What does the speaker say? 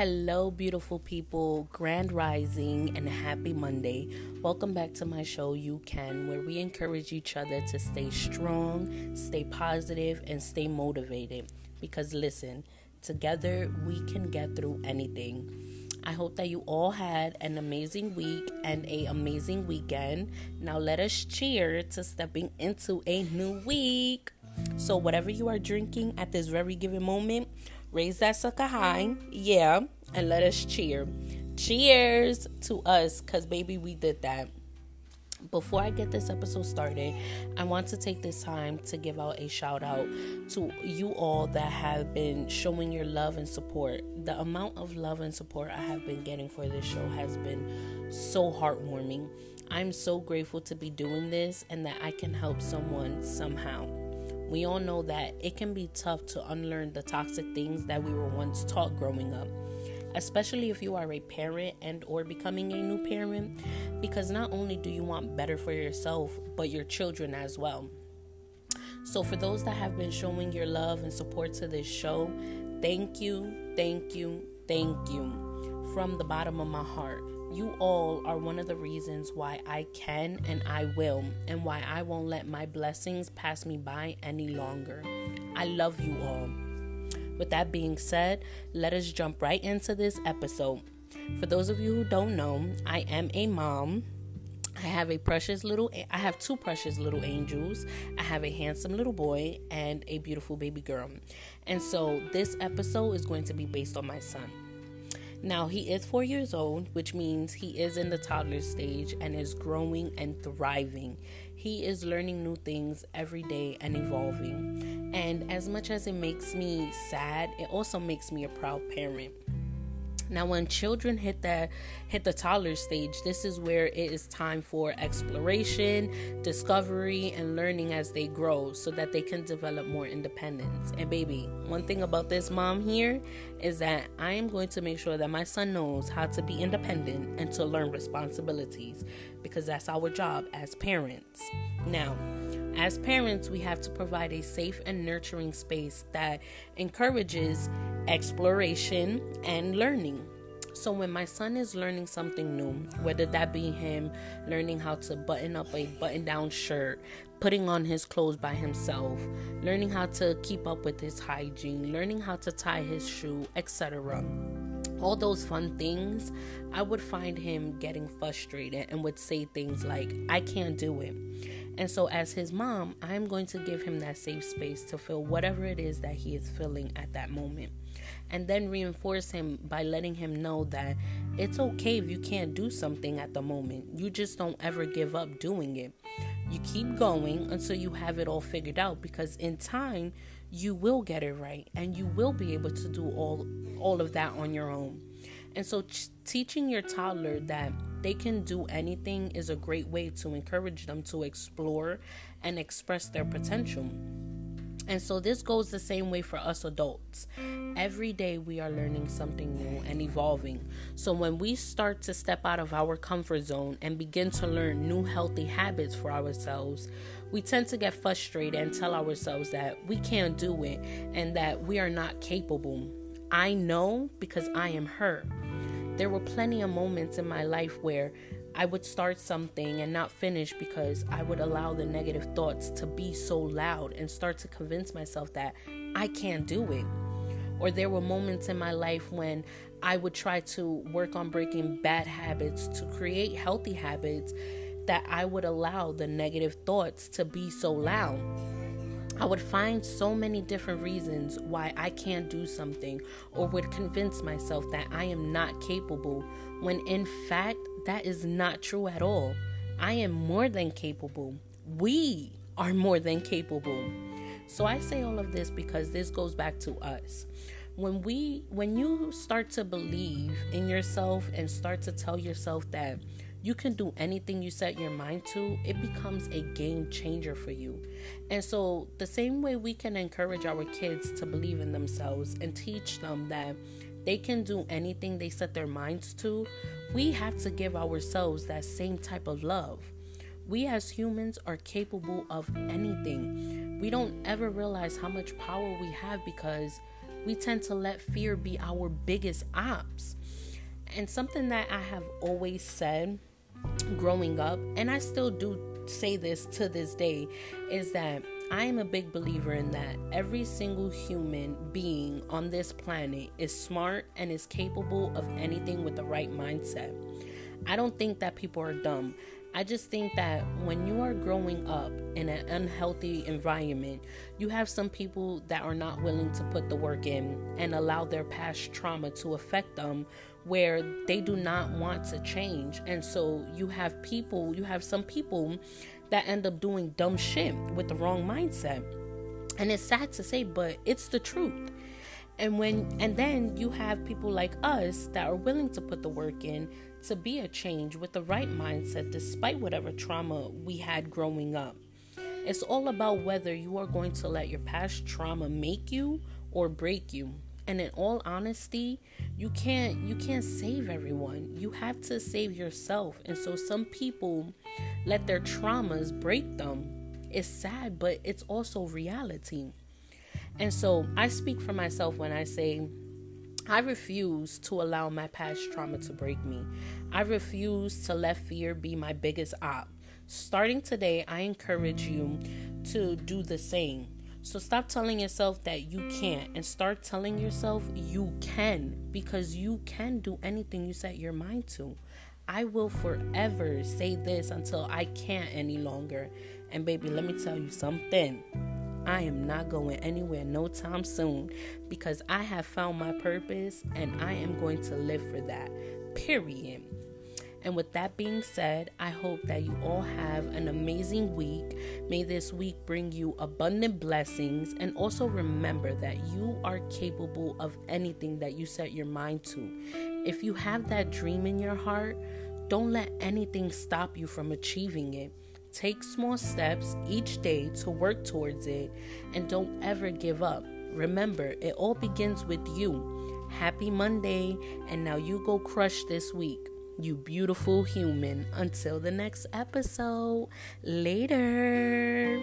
Hello, beautiful people, grand rising, and happy Monday. Welcome back to my show, You Can, where we encourage each other to stay strong, stay positive, and stay motivated. Because listen, together we can get through anything. I hope that you all had an amazing week and a amazing weekend. Now let us cheer to stepping into a new week. So whatever you are drinking at this very given moment, raise that sucker high, mm-hmm. yeah, and let us cheer. Cheers to us, cause baby, we did that. Before I get this episode started, I want to take this time to give out a shout out to you all that have been showing your love and support. The amount of love and support I have been getting for this show has been so heartwarming. I'm so grateful to be doing this and that I can help someone somehow. We all know that it can be tough to unlearn the toxic things that we were once taught growing up, especially if you are a parent and or becoming a new parent because not only do you want better for yourself, but your children as well. So for those that have been showing your love and support to this show, thank you, thank you, thank you from the bottom of my heart. You all are one of the reasons why I can and I will, and why I won't let my blessings pass me by any longer. I love you all. With that being said, let us jump right into this episode. For those of you who don't know, I am a mom. I have a precious little I have two precious little angels. I have a handsome little boy and a beautiful baby girl. And so this episode is going to be based on my son. Now, he is four years old, which means he is in the toddler stage and is growing and thriving. He is learning new things every day and evolving. And as much as it makes me sad, it also makes me a proud parent. Now, when children hit the hit the toddler stage, this is where it is time for exploration, discovery, and learning as they grow, so that they can develop more independence. And baby, one thing about this mom here is that I am going to make sure that my son knows how to be independent and to learn responsibilities, because that's our job as parents. Now. As parents, we have to provide a safe and nurturing space that encourages exploration and learning. So, when my son is learning something new, whether that be him learning how to button up a button down shirt, putting on his clothes by himself, learning how to keep up with his hygiene, learning how to tie his shoe, etc., all those fun things, I would find him getting frustrated and would say things like, I can't do it. And so, as his mom, I'm going to give him that safe space to feel whatever it is that he is feeling at that moment. And then reinforce him by letting him know that it's okay if you can't do something at the moment. You just don't ever give up doing it. You keep going until you have it all figured out because in time, you will get it right and you will be able to do all all of that on your own. And so ch- teaching your toddler that they can do anything is a great way to encourage them to explore and express their potential. And so this goes the same way for us adults. Every day we are learning something new and evolving. So when we start to step out of our comfort zone and begin to learn new healthy habits for ourselves, we tend to get frustrated and tell ourselves that we can't do it and that we are not capable. I know because I am her. There were plenty of moments in my life where I would start something and not finish because I would allow the negative thoughts to be so loud and start to convince myself that I can't do it. Or there were moments in my life when I would try to work on breaking bad habits to create healthy habits that I would allow the negative thoughts to be so loud. I would find so many different reasons why I can't do something or would convince myself that I am not capable when in fact that is not true at all. I am more than capable. We are more than capable. So I say all of this because this goes back to us. When we when you start to believe in yourself and start to tell yourself that you can do anything you set your mind to, it becomes a game changer for you. And so, the same way we can encourage our kids to believe in themselves and teach them that they can do anything they set their minds to, we have to give ourselves that same type of love. We as humans are capable of anything. We don't ever realize how much power we have because we tend to let fear be our biggest ops. And something that I have always said growing up, and I still do say this to this day, is that I am a big believer in that every single human being on this planet is smart and is capable of anything with the right mindset. I don't think that people are dumb. I just think that when you are growing up in an unhealthy environment, you have some people that are not willing to put the work in and allow their past trauma to affect them where they do not want to change. And so you have people, you have some people that end up doing dumb shit with the wrong mindset. And it's sad to say, but it's the truth. And when and then you have people like us that are willing to put the work in to be a change with the right mindset despite whatever trauma we had growing up. It's all about whether you are going to let your past trauma make you or break you. And in all honesty, you can't you can't save everyone. You have to save yourself. And so some people let their traumas break them. It's sad, but it's also reality. And so I speak for myself when I say I refuse to allow my past trauma to break me. I refuse to let fear be my biggest op. Starting today, I encourage you to do the same. So stop telling yourself that you can't and start telling yourself you can because you can do anything you set your mind to. I will forever say this until I can't any longer. And baby, let me tell you something. I am not going anywhere no time soon because I have found my purpose and I am going to live for that. Period. And with that being said, I hope that you all have an amazing week. May this week bring you abundant blessings. And also remember that you are capable of anything that you set your mind to. If you have that dream in your heart, don't let anything stop you from achieving it. Take small steps each day to work towards it and don't ever give up. Remember, it all begins with you. Happy Monday, and now you go crush this week you beautiful human. Until the next episode, later.